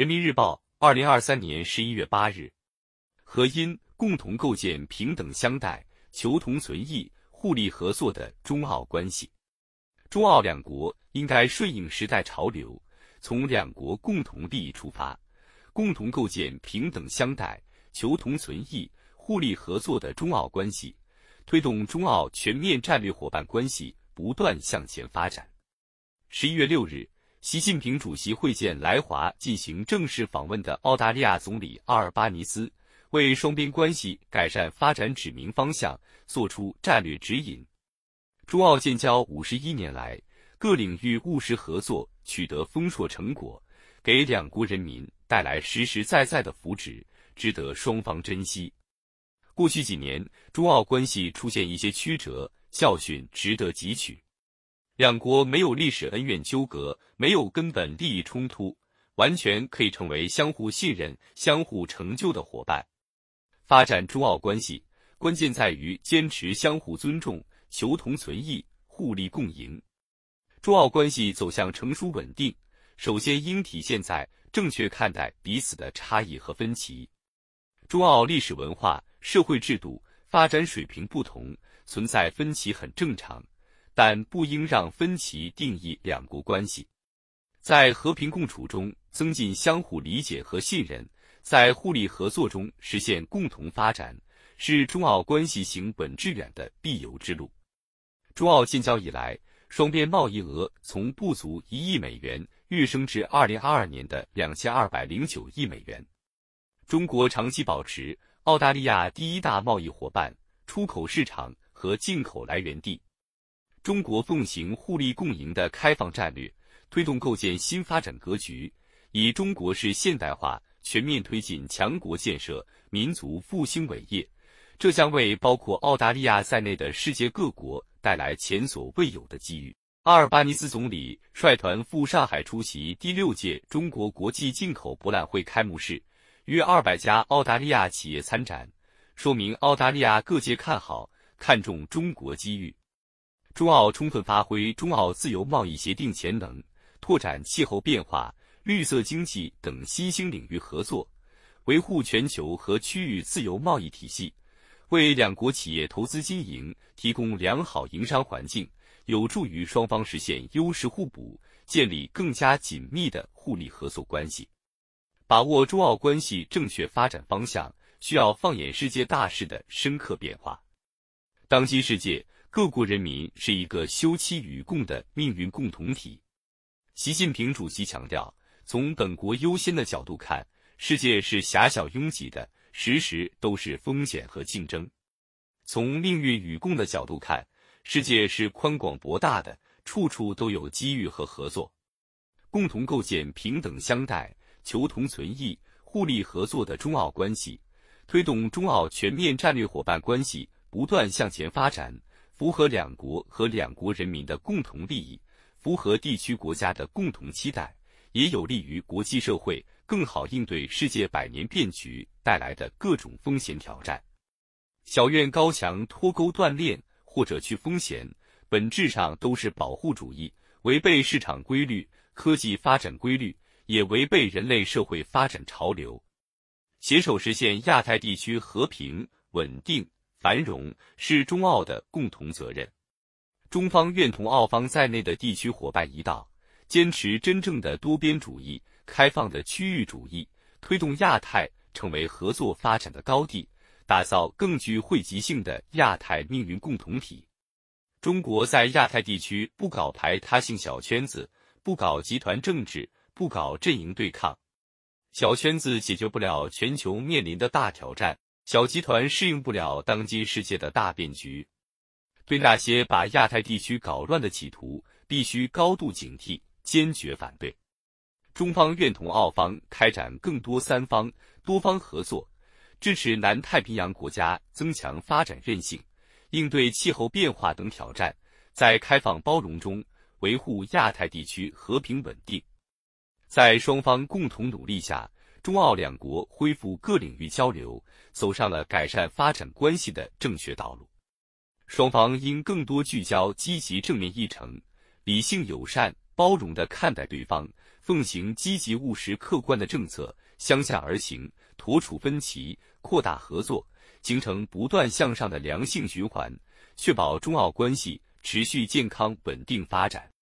人民日报，二零二三年十一月八日，和因共同构建平等相待、求同存异、互利合作的中澳关系。中澳两国应该顺应时代潮流，从两国共同利益出发，共同构建平等相待、求同存异、互利合作的中澳关系，推动中澳全面战略伙伴关系不断向前发展。十一月六日，习近平主席会见来华进行正式访问的澳大利亚总理阿尔巴尼斯，为双边关系改善发展指明方向，作出战略指引。中澳建交五十一年来，各领域务实合作取得丰硕成果，给两国人民带来实实在在的福祉，值得双方珍惜。过去几年，中澳关系出现一些曲折，教训值得汲取。两国没有历史恩怨纠葛，没有根本利益冲突，完全可以成为相互信任、相互成就的伙伴。发展中澳关系，关键在于坚持相互尊重。求同存异，互利共赢。中澳关系走向成熟稳定，首先应体现在正确看待彼此的差异和分歧。中澳历史文化、社会制度、发展水平不同，存在分歧很正常，但不应让分歧定义两国关系。在和平共处中增进相互理解和信任，在互利合作中实现共同发展，是中澳关系行稳致远的必由之路。中澳建交以来，双边贸易额从不足一亿美元跃升至二零二二年的两千二百零九亿美元。中国长期保持澳大利亚第一大贸易伙伴、出口市场和进口来源地。中国奉行互利共赢的开放战略，推动构建新发展格局，以中国式现代化全面推进强国建设、民族复兴伟业。这将为包括澳大利亚在内的世界各国。带来前所未有的机遇。阿尔巴尼斯总理率团赴上海出席第六届中国国际进口博览会开幕式，约二百家澳大利亚企业参展，说明澳大利亚各界看好、看重中国机遇。中澳充分发挥中澳自由贸易协定潜能，拓展气候变化、绿色经济等新兴领域合作，维护全球和区域自由贸易体系。为两国企业投资经营提供良好营商环境，有助于双方实现优势互补，建立更加紧密的互利合作关系。把握中澳关系正确发展方向，需要放眼世界大势的深刻变化。当今世界各国人民是一个休戚与共的命运共同体。习近平主席强调，从本国优先的角度看，世界是狭小拥挤的。时时都是风险和竞争。从命运与共的角度看，世界是宽广博大的，处处都有机遇和合作，共同构建平等相待、求同存异、互利合作的中澳关系，推动中澳全面战略伙伴关系不断向前发展，符合两国和两国人民的共同利益，符合地区国家的共同期待，也有利于国际社会。更好应对世界百年变局带来的各种风险挑战。小院高墙脱钩断链或者去风险，本质上都是保护主义，违背市场规律、科技发展规律，也违背人类社会发展潮流。携手实现亚太地区和平、稳定、繁荣，是中澳的共同责任。中方愿同澳方在内的地区伙伴一道，坚持真正的多边主义。开放的区域主义，推动亚太成为合作发展的高地，打造更具汇集性的亚太命运共同体。中国在亚太地区不搞排他性小圈子，不搞集团政治，不搞阵营对抗。小圈子解决不了全球面临的大挑战，小集团适应不了当今世界的大变局。对那些把亚太地区搞乱的企图，必须高度警惕，坚决反对。中方愿同澳方开展更多三方、多方合作，支持南太平洋国家增强发展韧性，应对气候变化等挑战，在开放包容中维护亚太地区和平稳定。在双方共同努力下，中澳两国恢复各领域交流，走上了改善发展关系的正确道路。双方应更多聚焦积极正面议程，理性友善、包容地看待对方。奉行积极务实、客观的政策，相向而行，妥处分歧，扩大合作，形成不断向上的良性循环，确保中澳关系持续健康稳定发展。